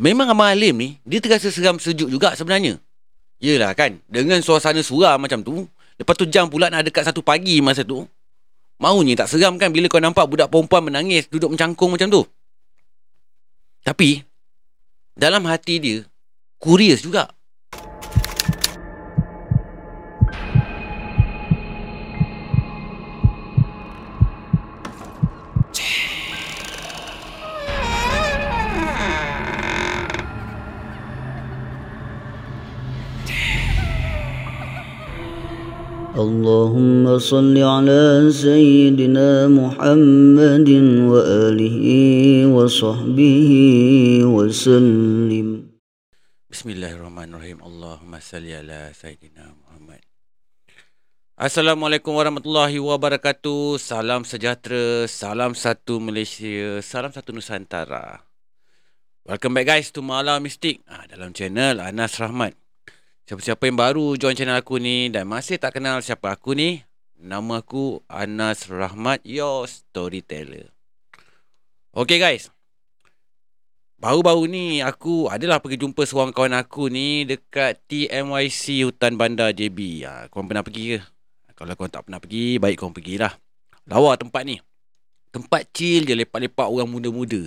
Memang Abang Halim ni, dia terasa seram sejuk juga sebenarnya. Yelah kan, dengan suasana suram macam tu, lepas tu jam pula nak dekat satu pagi masa tu, maunya tak seram kan bila kau nampak budak perempuan menangis duduk mencangkung macam tu. Tapi, dalam hati dia, curious juga. اللهم صل على سيدنا محمد وآله وصحبه وسلم Bismillahirrahmanirrahim. Allahumma salli ala Sayyidina Muhammad. Assalamualaikum warahmatullahi wabarakatuh. Salam sejahtera, salam satu Malaysia, salam satu Nusantara. Welcome back guys to Malam Mistik ah, dalam channel Anas Rahmat. Siapa-siapa yang baru join channel aku ni dan masih tak kenal siapa aku ni, nama aku Anas Rahmat, your storyteller. Okay guys, baru-baru ni aku adalah pergi jumpa seorang kawan aku ni dekat TMYC Hutan Bandar JB. Ha, korang pernah pergi ke? Kalau korang tak pernah pergi, baik korang pergilah. Lawa tempat ni. Tempat chill je lepak-lepak orang muda-muda.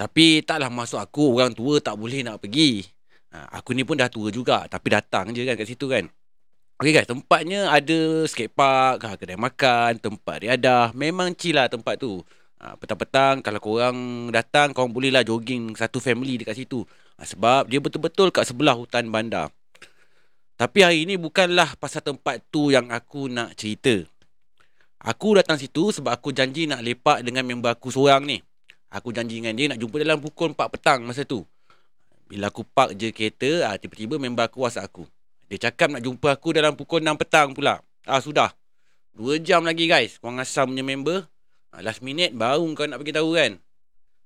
Tapi taklah masuk aku, orang tua tak boleh nak pergi. Ha, aku ni pun dah tua juga tapi datang je kan kat situ kan. Okay guys, tempatnya ada skate park, ha, kedai makan, tempat riadah. Memang chill lah tempat tu. Ha, petang-petang kalau korang datang, korang bolehlah jogging satu family dekat situ. Sebab dia betul-betul kat sebelah hutan bandar. Tapi hari ni bukanlah pasal tempat tu yang aku nak cerita. Aku datang situ sebab aku janji nak lepak dengan member aku seorang ni. Aku janji dengan dia nak jumpa dalam pukul 4 petang masa tu. Bila aku park je kereta, ah, tiba-tiba member aku WhatsApp aku. Dia cakap nak jumpa aku dalam pukul 6 petang pula. Ah sudah. Dua jam lagi guys. Korang asam punya member. Ah, last minute baru kau nak bagi tahu kan.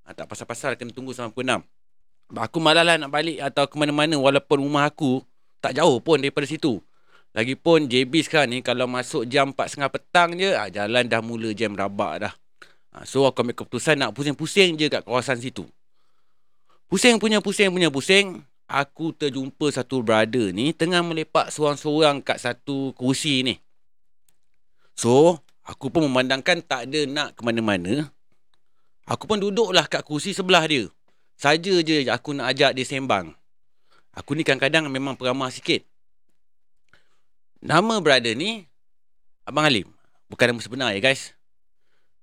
Ah, tak pasal-pasal kena tunggu sampai pukul 6. Aku malah lah nak balik atau ke mana-mana walaupun rumah aku tak jauh pun daripada situ. Lagipun JB sekarang ni kalau masuk jam 4.30 petang je, ah, jalan dah mula jam rabak dah. Ah, so aku ambil keputusan nak pusing-pusing je kat kawasan situ. Pusing punya pusing punya pusing. Aku terjumpa satu brother ni tengah melepak seorang-seorang kat satu kursi ni. So, aku pun memandangkan tak ada nak ke mana-mana. Aku pun duduklah kat kursi sebelah dia. Saja je aku nak ajak dia sembang. Aku ni kadang-kadang memang peramah sikit. Nama brother ni Abang Halim. Bukan nama sebenar ya guys.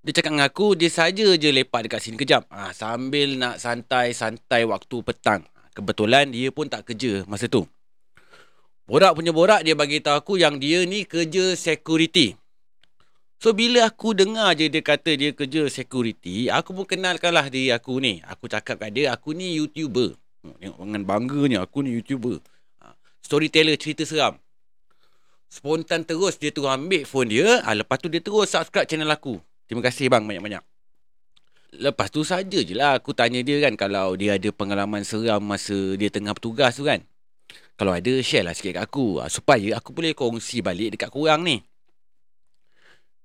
Dia cakap dengan aku, dia saja je lepak dekat sini kejap. Ha, sambil nak santai-santai waktu petang. Kebetulan dia pun tak kerja masa tu. Borak punya borak, dia bagi tahu aku yang dia ni kerja security. So, bila aku dengar je dia kata dia kerja security, aku pun kenalkanlah diri aku ni. Aku cakap kat dia, aku ni YouTuber. Hmm, tengok dengan bangganya, aku ni YouTuber. Ha, storyteller cerita seram. Spontan terus dia terus ambil phone dia. Ha, lepas tu dia terus subscribe channel aku. Terima kasih bang banyak-banyak. Lepas tu saja je lah aku tanya dia kan kalau dia ada pengalaman seram masa dia tengah bertugas tu kan. Kalau ada share lah sikit kat aku ah, supaya aku boleh kongsi balik dekat korang ni.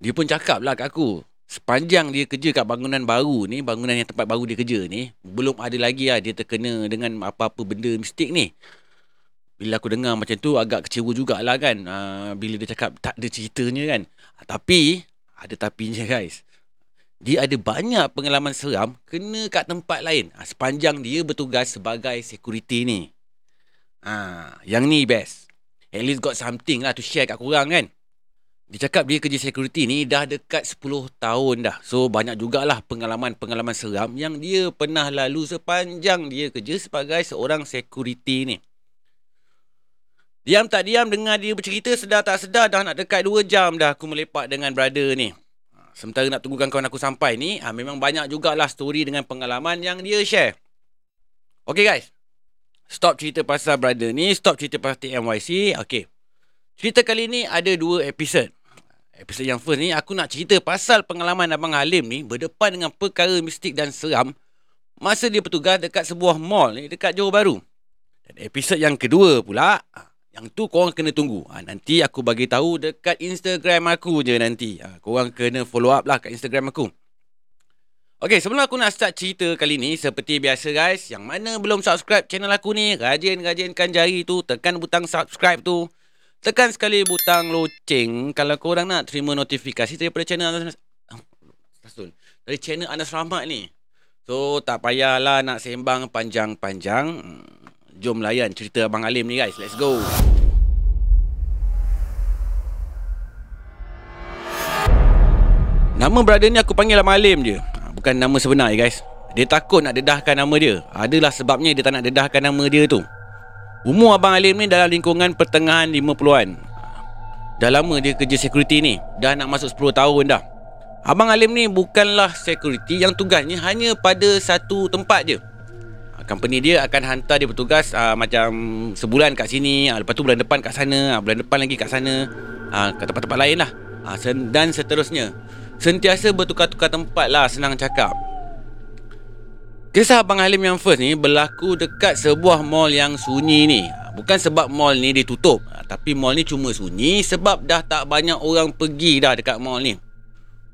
Dia pun cakap lah kat aku. Sepanjang dia kerja kat bangunan baru ni, bangunan yang tempat baru dia kerja ni, belum ada lagi lah dia terkena dengan apa-apa benda mistik ni. Bila aku dengar macam tu agak kecewa jugalah kan. Uh, bila dia cakap tak ada ceritanya kan. Uh, tapi ada tapinya guys. Dia ada banyak pengalaman seram kena kat tempat lain. Ha, sepanjang dia bertugas sebagai security ni. Ha, yang ni best. At least got something lah to share kat korang kan. Dia cakap dia kerja security ni dah dekat 10 tahun dah. So banyak jugalah pengalaman-pengalaman seram yang dia pernah lalu sepanjang dia kerja sebagai seorang security ni. Diam tak diam dengar dia bercerita sedar tak sedar dah nak dekat 2 jam dah aku melepak dengan brother ni. Sementara nak tunggukan kawan aku sampai ni, ha, memang banyak jugalah story dengan pengalaman yang dia share. Okay guys. Stop cerita pasal brother ni, stop cerita pasal TMYC. Okay. Cerita kali ni ada dua episod. Episod yang first ni aku nak cerita pasal pengalaman Abang Halim ni berdepan dengan perkara mistik dan seram masa dia bertugas dekat sebuah mall ni dekat Johor Bahru. Dan episod yang kedua pula, yang tu korang kena tunggu. Ha, nanti aku bagi tahu dekat Instagram aku je nanti. Ha, korang kena follow up lah kat Instagram aku. Okay, sebelum aku nak start cerita kali ni, seperti biasa guys, yang mana belum subscribe channel aku ni, rajin-rajinkan jari tu, tekan butang subscribe tu. Tekan sekali butang loceng kalau korang nak terima notifikasi daripada channel Anas. Dari channel Anas Rahmat ni. So, tak payahlah nak sembang panjang-panjang. Hmm, Jom layan cerita Abang Alim ni guys. Let's go. Nama brother ni aku panggil Abang Alim je. Ha, Bukan nama sebenar ya guys. Dia takut nak dedahkan nama dia. Adalah sebabnya dia tak nak dedahkan nama dia tu. Umur Abang Alim ni dalam lingkungan pertengahan 50-an. Dah lama dia kerja security ni. Dah nak masuk 10 tahun dah. Abang Alim ni bukanlah security yang tugasnya hanya pada satu tempat je. Company dia akan hantar dia bertugas uh, macam sebulan kat sini, uh, lepas tu bulan depan kat sana, uh, bulan depan lagi kat sana, uh, kat tempat-tempat lain lah. Uh, sen- dan seterusnya. Sentiasa bertukar-tukar tempat lah senang cakap. Kisah Abang Halim yang first ni berlaku dekat sebuah mall yang sunyi ni. Bukan sebab mall ni ditutup. ha, Tapi mall ni cuma sunyi sebab dah tak banyak orang pergi dah dekat mall ni.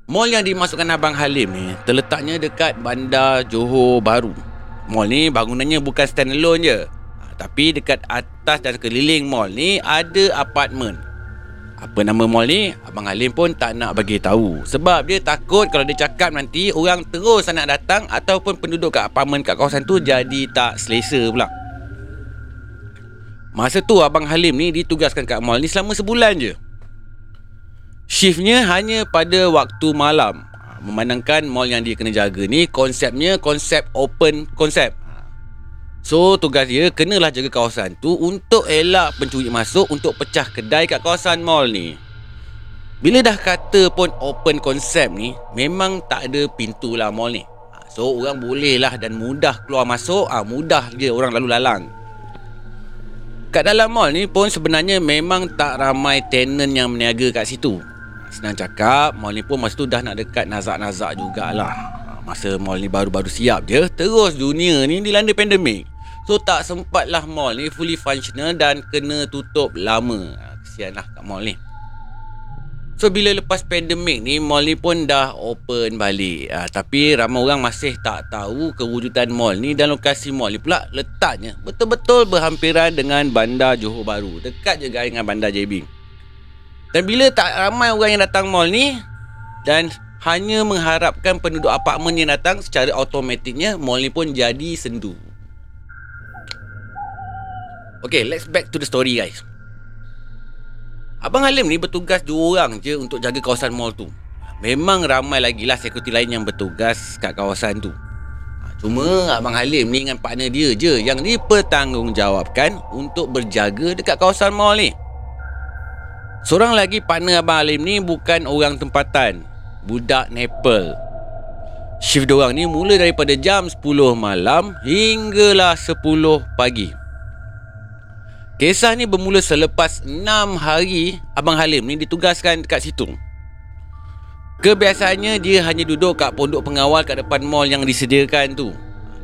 Mall yang dimasukkan Abang Halim ni terletaknya dekat bandar Johor Baru. Mall ni bangunannya bukan standalone je. Ha, Tapi dekat atas dan keliling mall ni ada apartmen. Apa nama mall ni? Abang Halim pun tak nak bagi tahu. Sebab dia takut kalau dia cakap nanti orang terus nak datang ataupun penduduk kat apartmen kat kawasan tu jadi tak selesa pula. Masa tu Abang Halim ni ditugaskan kat mall ni selama sebulan je. Shiftnya hanya pada waktu malam. Memandangkan mall yang dia kena jaga ni konsepnya konsep open konsep. So tugas dia kenalah jaga kawasan tu untuk elak pencuri masuk untuk pecah kedai kat kawasan mall ni. Bila dah kata pun open konsep ni, memang tak ada pintu lah mall ni. Ha, So orang boleh lah dan mudah keluar masuk, ah mudah je orang lalu lalang. Kat dalam mall ni pun sebenarnya memang tak ramai tenant yang berniaga kat situ. Senang cakap, mall ni pun masa tu dah nak dekat nazak-nazak jugalah. Masa mall ni baru-baru siap je, terus dunia ni dilanda pandemik. So tak sempatlah mall ni fully functional dan kena tutup lama. Kesian lah kat mall ni. So bila lepas pandemik ni mall ni pun dah open balik. Ha, tapi ramai orang masih tak tahu kewujudan mall ni dan lokasi mall ni pula letaknya betul-betul berhampiran dengan bandar Johor Bahru. Dekat je dengan bandar JB. Dan bila tak ramai orang yang datang mall ni dan hanya mengharapkan penduduk apartmen yang datang secara automatiknya mall ni pun jadi sendu. Okay, let's back to the story guys. Abang Halim ni bertugas dua orang je untuk jaga kawasan mall tu. Memang ramai lagi lah security lain yang bertugas kat kawasan tu. Ha, Cuma Abang Halim ni dengan partner dia je yang dipertanggungjawabkan untuk berjaga dekat kawasan mall ni. Seorang lagi partner Abang Halim ni bukan orang tempatan. Budak Nepal. Shift diorang ni mula daripada jam 10 malam hinggalah 10 pagi. Kisah ni bermula selepas 6 hari Abang Halim ni ditugaskan dekat situ. Kebiasaannya dia hanya duduk kat pondok pengawal kat depan mall yang disediakan tu.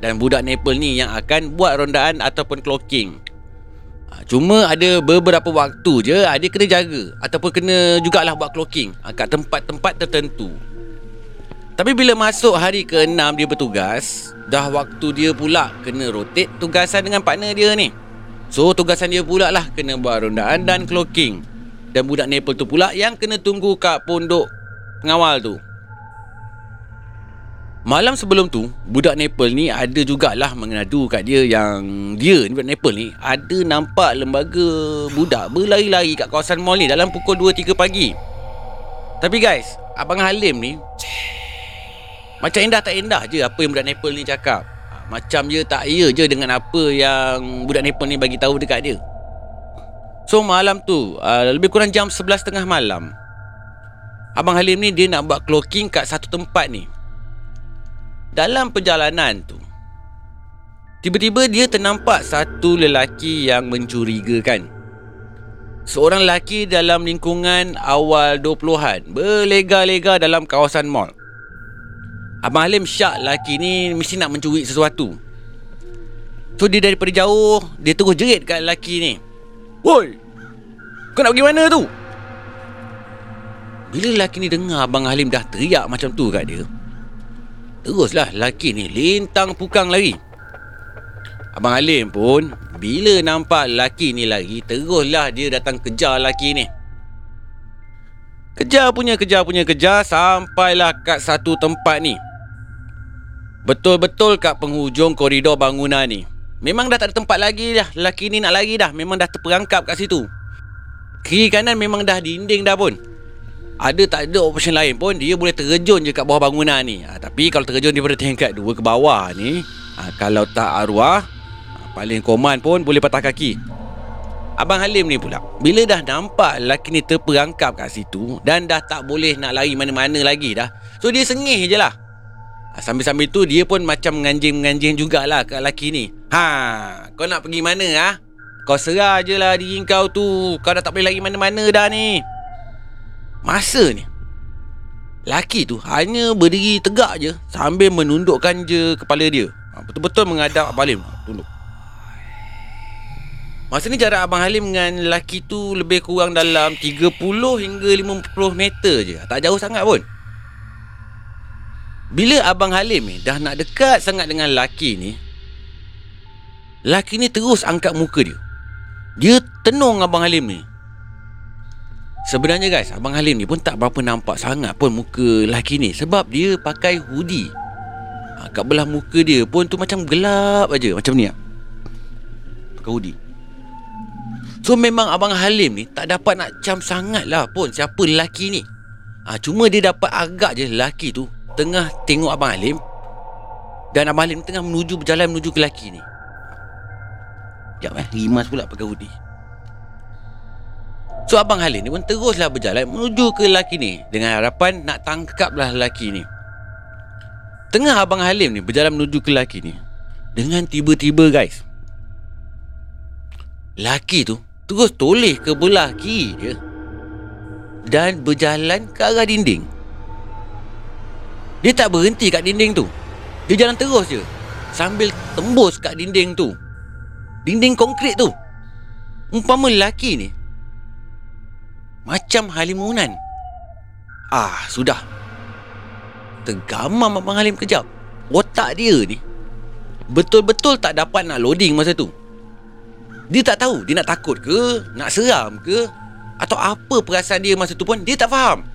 Dan budak Nepal ni yang akan buat rondaan ataupun clocking. Ha, Cuma ada beberapa waktu je ha, dia kena jaga ataupun kena jugalah buat clocking ha, kat tempat-tempat tertentu. Tapi bila masuk hari ke-6 dia bertugas, dah waktu dia pula kena rotate tugasan dengan partner dia ni. So tugasan dia pula lah kena buat rondaan dan clocking. Dan budak Nepal tu pula yang kena tunggu kat pondok pengawal tu. Malam sebelum tu, budak Nepal ni ada jugalah mengadu kat dia yang dia ni budak Nepal ni ada nampak lembaga budak berlari-lari kat kawasan mall ni dalam pukul 2-3 pagi. Tapi guys, Abang Halim ni macam indah tak indah je apa yang budak Nepal ni cakap. Ha, Macam je tak ya je dengan apa yang budak Nepal ni bagi tahu dekat dia. So malam tu, uh, lebih kurang jam 11.30 malam. Abang Halim ni dia nak buat clocking kat satu tempat ni. Dalam perjalanan tu, tiba-tiba dia ternampak satu lelaki yang mencurigakan. Seorang lelaki dalam lingkungan awal 20-an berlega-lega dalam kawasan mall. Abang Halim syak lelaki ni mesti nak mencuri sesuatu. So dia daripada jauh Dia terus jerit kat lelaki ni Woi Kau nak pergi mana tu? Bila lelaki ni dengar Abang Halim dah teriak macam tu kat dia Teruslah lelaki ni lintang pukang lari. Abang Halim pun bila nampak lelaki ni lari, teruslah dia datang kejar lelaki ni. Kejar punya, kejar punya, kejar sampailah kat satu tempat ni. Betul-betul kat penghujung koridor bangunan ni. Memang dah tak ada tempat lagi dah. Lelaki ni nak lari dah. Memang dah terperangkap kat situ. Kiri kanan memang dah dinding dah pun. Ada tak ada option lain pun Dia boleh terjun je kat bawah bangunan ni. Ha, Tapi kalau terjun daripada tingkat 2 ke bawah ni ha, Kalau tak arwah ha, Paling koman pun boleh patah kaki. Abang Halim ni pula Bila dah nampak lelaki ni terperangkap kat situ Dan dah tak boleh nak lari mana-mana lagi dah So dia sengih je lah. Ha, Sambil-sambil tu dia pun macam menganjing-menganjing jugalah kat lelaki ni. Ha, kau nak pergi mana ha? Kau serah je lah diri kau tu. Kau dah tak boleh lari mana-mana dah ni Masa ni Laki tu hanya berdiri tegak je Sambil menundukkan je kepala dia. Ha, Betul-betul menghadap Abang Halim Tunduk. Masa ni jarak Abang Halim dengan lelaki tu Lebih kurang dalam 30 hingga 50 meter je. Tak jauh sangat pun. Bila Abang Halim ni dah nak dekat sangat dengan lelaki ni Lelaki ni terus angkat muka dia. Dia tenung Abang Halim ni Sebenarnya guys, Abang Halim ni pun tak berapa nampak sangat pun muka lelaki ni. Sebab dia pakai hoodie. Ha, Kat belah muka dia pun tu macam gelap aja. Macam ni lah Pakai hoodie. So memang Abang Halim ni tak dapat nak cam sangat lah pun siapa lelaki ni. Ha, Cuma dia dapat agak je lelaki tu Tengah tengok Abang Halim. Dan Abang Halim tengah menuju berjalan menuju ke lelaki ni. Sekejap eh, rimas pula pakai hoodie So Abang Halim ni pun teruslah berjalan menuju ke lelaki ni Dengan harapan nak tangkaplah lelaki ni. Tengah Abang Halim ni berjalan menuju ke lelaki ni Dengan tiba-tiba guys. Lelaki tu terus toleh ke belah kiri dia Dan berjalan ke arah dinding. Dia tak berhenti kat dinding tu. Dia jalan terus je Sambil tembus kat dinding tu. Dinding konkrit tu. Umpama lelaki ni macam halimunan Ah, sudah. Tergamam Abang Halim kejap. Otak dia ni Betul-betul tak dapat nak loading masa tu. Dia tak tahu Dia nak takut ke Nak seram ke Atau apa perasaan dia masa tu pun Dia tak faham.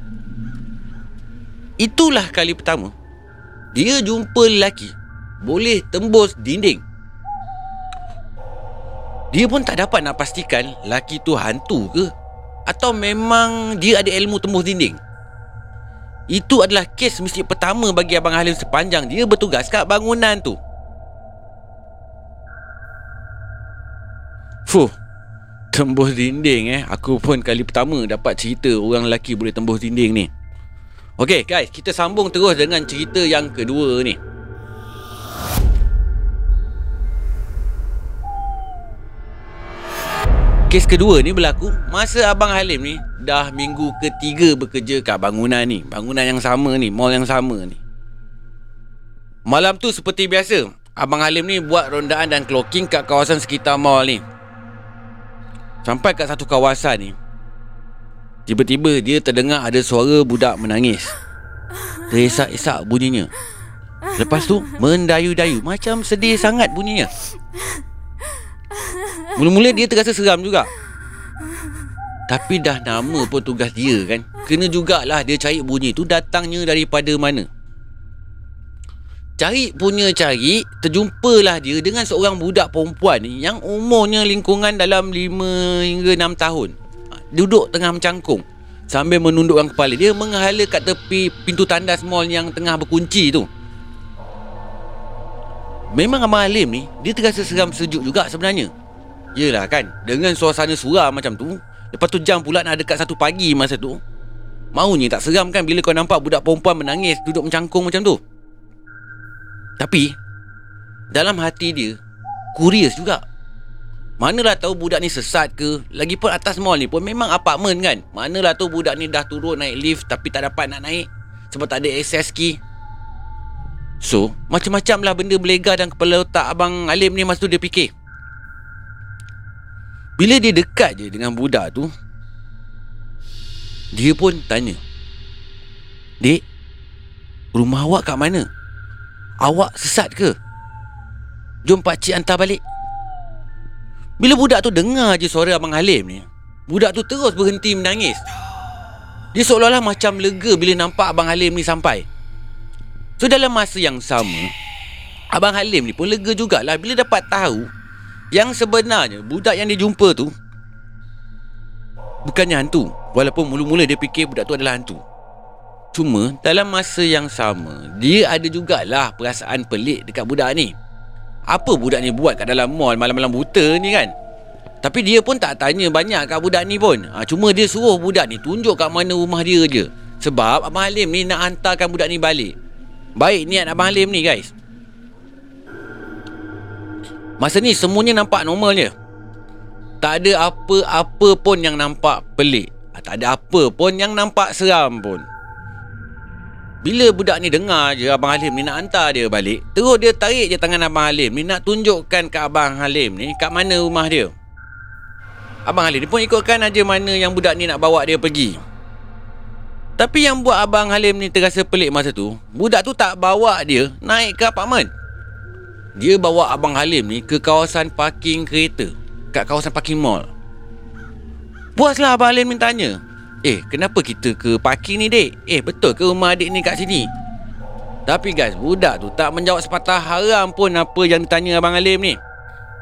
Itulah kali pertama Dia jumpa lelaki Boleh tembus dinding. Dia pun tak dapat nak pastikan Lelaki tu hantu ke atau memang dia ada ilmu tembus dinding? Itu adalah kes misteri pertama bagi Abang Halim sepanjang dia bertugas kat bangunan tu. Fuh, tembus dinding eh. Aku pun kali pertama dapat cerita orang lelaki boleh tembus dinding ni. Okay guys, kita sambung terus dengan cerita yang kedua ni. Kes kedua ni berlaku masa Abang Halim ni dah minggu ketiga bekerja kat bangunan ni. Bangunan yang sama ni, mall yang sama ni. Malam tu seperti biasa, Abang Halim ni buat rondaan dan clocking kat kawasan sekitar mall ni. Sampai kat satu kawasan ni, tiba-tiba dia terdengar ada suara budak menangis. Teresak-esak bunyinya. Lepas tu, mendayu-dayu macam sedih sangat bunyinya. Mula-mula dia terasa seram juga. Tapi dah nama pun tugas dia kan? Kena jugalah dia cari bunyi tu datangnya daripada mana. Cari punya cari Terjumpalah dia dengan seorang budak perempuan Yang umurnya lingkungan dalam 5 hingga 6 tahun. Ha, Duduk tengah mencangkung Sambil menundukkan kepala. Dia menghala kat tepi pintu tandas mall yang tengah berkunci tu. Memang Abang Halim ni Dia terasa seram sejuk juga sebenarnya Yelah kan Dengan suasana suram macam tu Lepas tu jam pula nak dekat satu pagi masa tu Maunya tak seram kan Bila kau nampak budak perempuan menangis Duduk mencangkung macam tu. Tapi Dalam hati dia Curious juga. Manalah tahu budak ni sesat ke? Lagipun atas mall ni pun memang apartmen kan? Manalah tahu budak ni dah turun naik lift Tapi tak dapat nak naik Sebab tak ada access key. So Macam-macam lah benda berlega dan kepala otak Abang Alim ni masa tu dia fikir bila dia dekat je dengan budak tu Dia pun tanya Dek Rumah awak kat mana? Awak sesat ke? Jom pakcik hantar balik. Bila budak tu dengar je suara Abang Halim ni, budak tu terus berhenti menangis. Dia seolah-olah macam lega bila nampak Abang Halim ni sampai. So dalam masa yang sama, Abang Halim ni pun lega jugalah bila dapat tahu yang sebenarnya budak yang dia jumpa tu bukannya hantu. Walaupun mula-mula dia fikir budak tu adalah hantu. Cuma dalam masa yang sama, dia ada jugalah perasaan pelik dekat budak ni. Apa budak ni buat kat dalam mall malam-malam buta ni kan? Tapi dia pun tak tanya banyak kat budak ni pun. Ha, cuma dia suruh budak ni tunjuk kat mana rumah dia je. Sebab Abang Halim ni nak hantarkan budak ni balik. Baik niat Abang Halim ni guys. Masa ni semuanya nampak normal je. Tak ada apa-apa pun yang nampak pelik. Ha, tak ada apa pun yang nampak seram pun. Bila budak ni dengar je Abang Halim ni nak hantar dia balik Terus dia tarik je tangan Abang Halim ni Nak tunjukkan ke Abang Halim ni Kat mana rumah dia Abang Halim ni pun ikutkan aja mana yang budak ni nak bawa dia pergi Tapi yang buat Abang Halim ni terasa pelik masa tu Budak tu tak bawa dia naik ke apartmen Dia bawa Abang Halim ni ke kawasan parking kereta Kat kawasan parking mall Puaslah Abang Halim ni tanya Eh, kenapa kita ke parking ni, dek? Eh, betul ke rumah adik ni kat sini? Tapi guys, budak tu tak menjawab sepatah haram pun apa yang ditanya Abang Alim ni.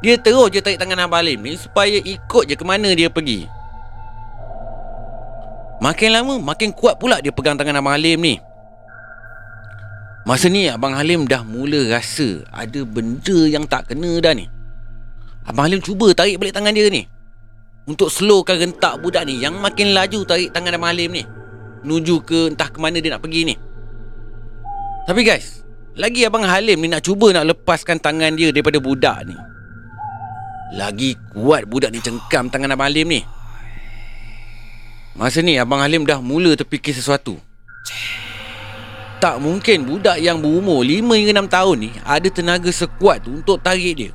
Dia terus je tarik tangan Abang Alim ni supaya ikut je ke mana dia pergi. Makin lama, makin kuat pula dia pegang tangan Abang Halim ni. Masa ni Abang Halim dah mula rasa ada benda yang tak kena dah ni. Abang Halim cuba tarik balik tangan dia ni. Untuk slowkan rentak budak ni Yang makin laju tarik tangan Abang Halim ni. Menuju ke entah ke mana dia nak pergi ni. Tapi guys Lagi Abang Halim ni nak cuba nak lepaskan tangan dia daripada budak ni. Lagi kuat budak ni cengkam tangan Abang Halim ni. Masa ni Abang Halim dah mula terfikir sesuatu Tak mungkin budak yang berumur 5 hingga 6 tahun ni Ada tenaga sekuat tu untuk tarik dia.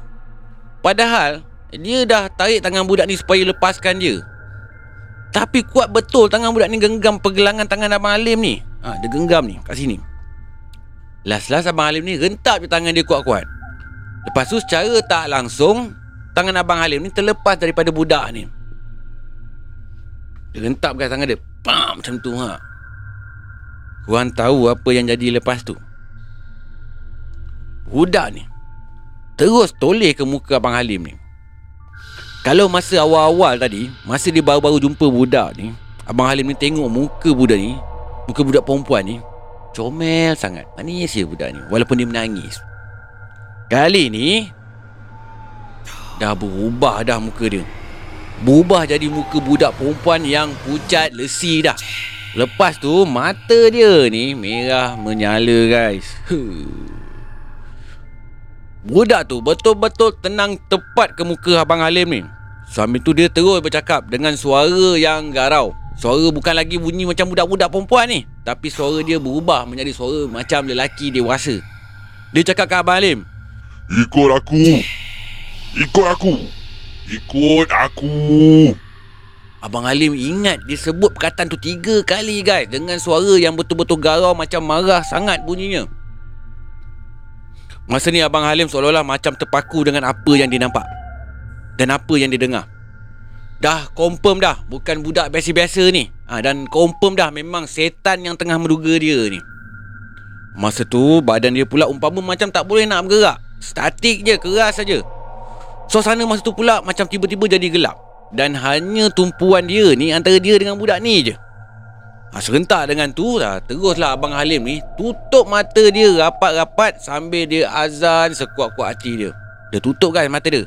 Padahal dia dah tarik tangan budak ni supaya lepaskan dia. Tapi kuat betul tangan budak ni genggam pergelangan tangan Abang Halim ni. Ha, Dia genggam ni kat sini. Last-last Abang Halim ni rentap je tangan dia kuat-kuat. Lepas tu secara tak langsung Tangan Abang Halim ni terlepas daripada budak ni. Dia rentapkan tangan dia. Pam macam tu ha. Korang tahu apa yang jadi lepas tu? Budak ni Terus toleh ke muka Abang Halim ni. Kalau masa awal-awal tadi Masa dia baru-baru jumpa budak ni Abang Halim ni tengok muka budak ni Muka budak perempuan ni Comel sangat. Manis je budak ni Walaupun dia menangis. Kali ni Dah berubah dah muka dia. Berubah jadi muka budak perempuan yang pucat lesi dah Lepas tu mata dia ni merah menyala guys Budak tu betul-betul tenang tepat ke muka Abang Halim ni. Suami tu dia terus bercakap dengan suara yang garau. Suara bukan lagi bunyi macam budak-budak perempuan ni. Tapi suara dia berubah menjadi suara macam lelaki dewasa. Dia cakap ke Abang Halim. Ikut aku. Ikut aku. Ikut aku. Abang Halim ingat dia sebut perkataan tu tiga kali guys. Dengan suara yang betul-betul garau macam marah sangat bunyinya. Masa ni Abang Halim seolah-olah macam terpaku dengan apa yang dia nampak Dan apa yang dia dengar Dah confirm dah Bukan budak biasa-biasa ni ha, Dan confirm dah memang setan yang tengah menduga dia ni Masa tu badan dia pula umpama macam tak boleh nak bergerak Statik je, keras saja. Suasana masa tu pula macam tiba-tiba jadi gelap Dan hanya tumpuan dia ni antara dia dengan budak ni je. Ha, serentak dengan tu lah. Teruslah Abang Halim ni Tutup mata dia rapat-rapat Sambil dia azan sekuat-kuat hati dia. Dia tutup kan mata dia.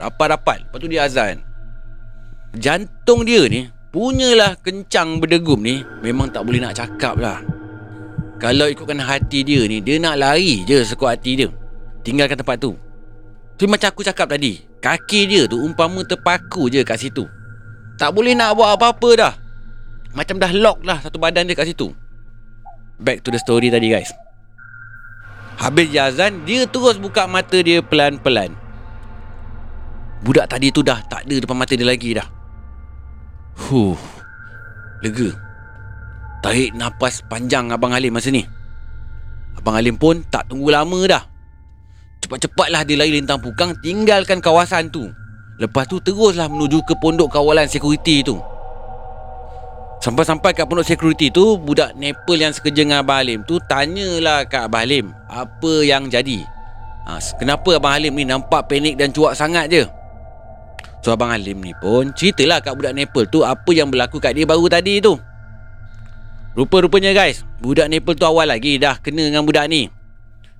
Rapat-rapat. Lepas tu dia azan. Jantung dia ni Punyalah kencang berdegum ni Memang tak boleh nak cakap lah. Kalau ikutkan hati dia ni Dia nak lari je sekuat hati dia. Tinggalkan tempat tu Tapi macam aku cakap tadi Kaki dia tu umpama terpaku je kat situ. Tak boleh nak buat apa-apa dah. Macam dah lock lah satu badan dia kat situ. Back to the story tadi guys. Habis dia azan Dia terus buka mata dia pelan-pelan. Budak tadi tu dah tak ada depan mata dia lagi dah. Huh. Lega. Tarik nafas panjang Abang Halim masa ni. Abang Halim pun tak tunggu lama dah. Cepat-cepatlah dia lari lintang pukang tinggalkan kawasan tu. Lepas tu teruslah menuju ke pondok kawalan security tu. Sampai-sampai kat pondok security tu, budak Nepal yang sekerja dengan Abang Halim tu tanyalah kat Abang Halim apa yang jadi. Ha, kenapa Abang Halim ni nampak panik dan cuak sangat je? So Abang Halim ni pun ceritalah kat budak Nepal tu apa yang berlaku kat dia baru tadi tu. Rupa-rupanya guys, budak Nepal tu awal lagi dah kena dengan budak ni.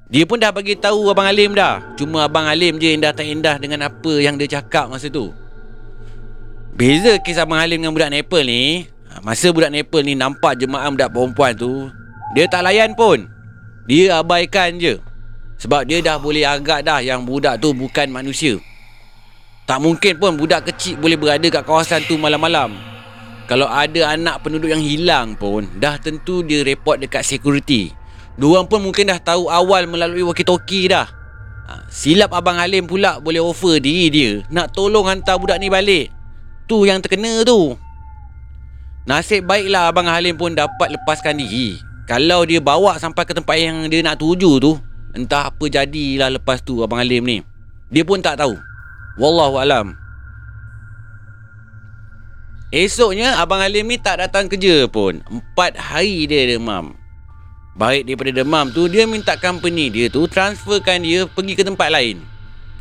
Dia pun dah bagi tahu Abang Halim dah. Cuma Abang Halim je yang dah tak endah dengan apa yang dia cakap masa tu. Beza kes Abang Halim dengan budak Nepal ni, masa budak Nepal ni nampak jemaah budak perempuan tu, dia tak layan pun. Dia abaikan je. Sebab dia dah boleh agak dah yang budak tu bukan manusia. Tak mungkin pun budak kecil boleh berada kat kawasan tu malam-malam. Kalau ada anak penduduk yang hilang pun, dah tentu dia report dekat security. Diorang pun mungkin dah tahu awal melalui walkie-talkie dah. Ha, silap Abang Halim pula boleh offer diri dia nak tolong hantar budak ni balik. Tu yang terkena tu. Nasib baiklah Abang Halim pun dapat lepaskan diri. Kalau dia bawa sampai ke tempat yang dia nak tuju tu, entah apa jadilah lepas tu Abang Halim ni. Dia pun tak tahu. Wallahu alam. Esoknya Abang Halim ni tak datang kerja pun. Empat hari dia demam. Baik daripada demam tu Dia minta company dia tu Transferkan dia pergi ke tempat lain.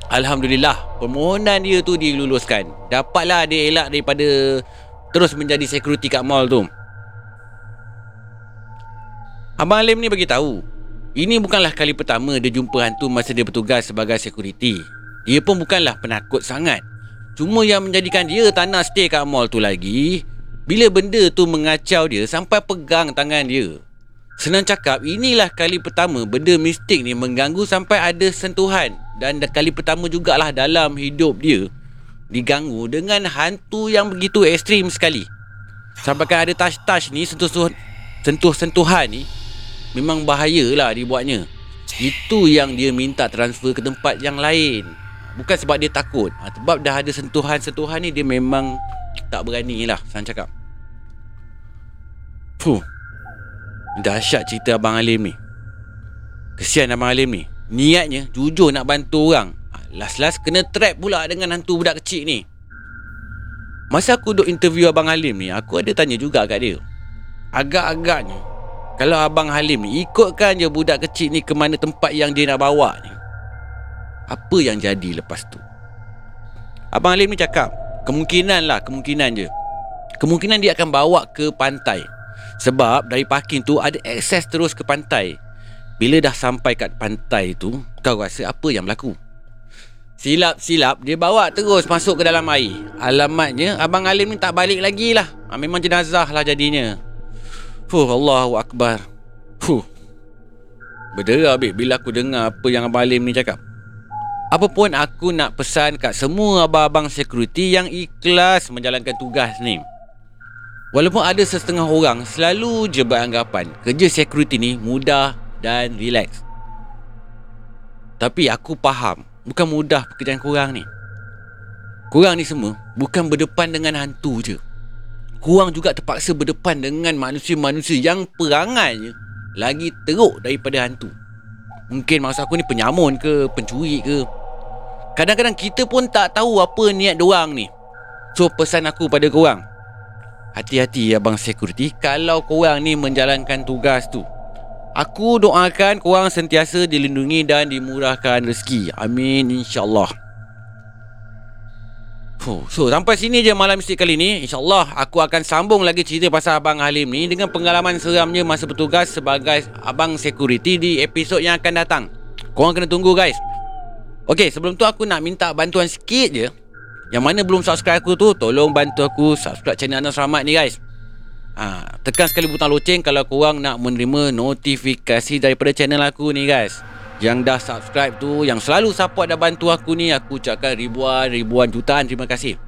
Alhamdulillah Permohonan dia tu diluluskan. Dapatlah dia elak daripada Terus menjadi security kat mall tu. Abang Alim ni bagi tahu Ini bukanlah kali pertama dia jumpa hantu masa dia bertugas sebagai security. Dia pun bukanlah penakut sangat. Cuma yang menjadikan dia tak nak stay kat mall tu lagi Bila benda tu mengacau dia sampai pegang tangan dia Senang cakap, inilah kali pertama benda mistik ni mengganggu sampai ada sentuhan. Dan kali pertama jugalah dalam hidup dia diganggu dengan hantu yang begitu ekstrim sekali. Sampai kan ada touch-touch ni, sentuh-sentuhan ni memang bahayalah dibuatnya. Itu yang dia minta transfer ke tempat yang lain. Bukan sebab dia takut. Ha, sebab dah ada sentuhan-sentuhan ni dia memang tak berani lah, saya cakap. Fuh. Dahsyat cerita Abang Halim ni. Kesian Abang Halim ni. Niatnya jujur nak bantu orang. Last-last kena trap pula dengan hantu budak kecil ni. Masa aku duk interview Abang Halim ni Aku ada tanya juga kat dia. Agak-agaknya Kalau Abang Halim ni Ikutkan je budak kecil ni Ke mana tempat yang dia nak bawa ni Apa yang jadi lepas tu? Abang Halim ni cakap Kemungkinan lah Kemungkinan je. Kemungkinan dia akan bawa ke pantai sebab dari parking tu ada akses terus ke pantai. Bila dah sampai kat pantai tu, kau rasa apa yang berlaku? Silap-silap dia bawa terus masuk ke dalam air. Alamatnya Abang Alim ni tak balik lagi lah. Ha, memang jenazah lah jadinya. Fuh, Allahu Akbar. Fuh. Berderah habis bila aku dengar apa yang Abang Alim ni cakap. Apa pun aku nak pesan kat semua abang-abang security yang ikhlas menjalankan tugas ni. Walaupun ada setengah orang selalu je beranggapan kerja security ni mudah dan relax. Tapi aku faham bukan mudah pekerjaan korang ni. Korang ni semua bukan berdepan dengan hantu je. Korang juga terpaksa berdepan dengan manusia-manusia yang perangainya lagi teruk daripada hantu. Mungkin maksud aku ni penyamun ke, pencuri ke. Kadang-kadang kita pun tak tahu apa niat doang ni. So pesan aku pada korang, Hati-hati abang security Kalau korang ni menjalankan tugas tu Aku doakan korang sentiasa dilindungi dan dimurahkan rezeki. Amin insyaAllah. So sampai sini je malam mistik kali ni. InsyaAllah aku akan sambung lagi cerita pasal Abang Halim ni Dengan pengalaman seramnya masa bertugas sebagai Abang Security di episod yang akan datang. Korang kena tunggu guys. Okay sebelum tu aku nak minta bantuan sikit je yang mana belum subscribe aku tu Tolong bantu aku subscribe channel Anas Rahmat ni guys. Ha, Tekan sekali butang loceng Kalau korang nak menerima notifikasi Daripada channel aku ni guys. Yang dah subscribe tu Yang selalu support dan bantu aku ni Aku ucapkan ribuan ribuan jutaan. Terima kasih.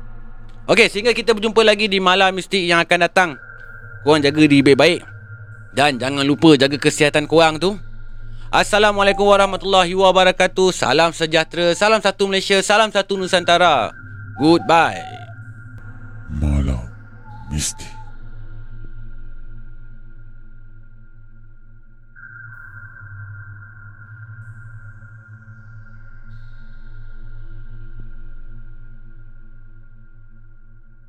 Ok sehingga kita berjumpa lagi Di malam mistik yang akan datang. Korang jaga diri baik-baik. Dan jangan lupa jaga kesihatan korang tu. Assalamualaikum warahmatullahi wabarakatuh. Salam sejahtera Salam satu Malaysia Salam satu Nusantara Goodbye. Malam mistik.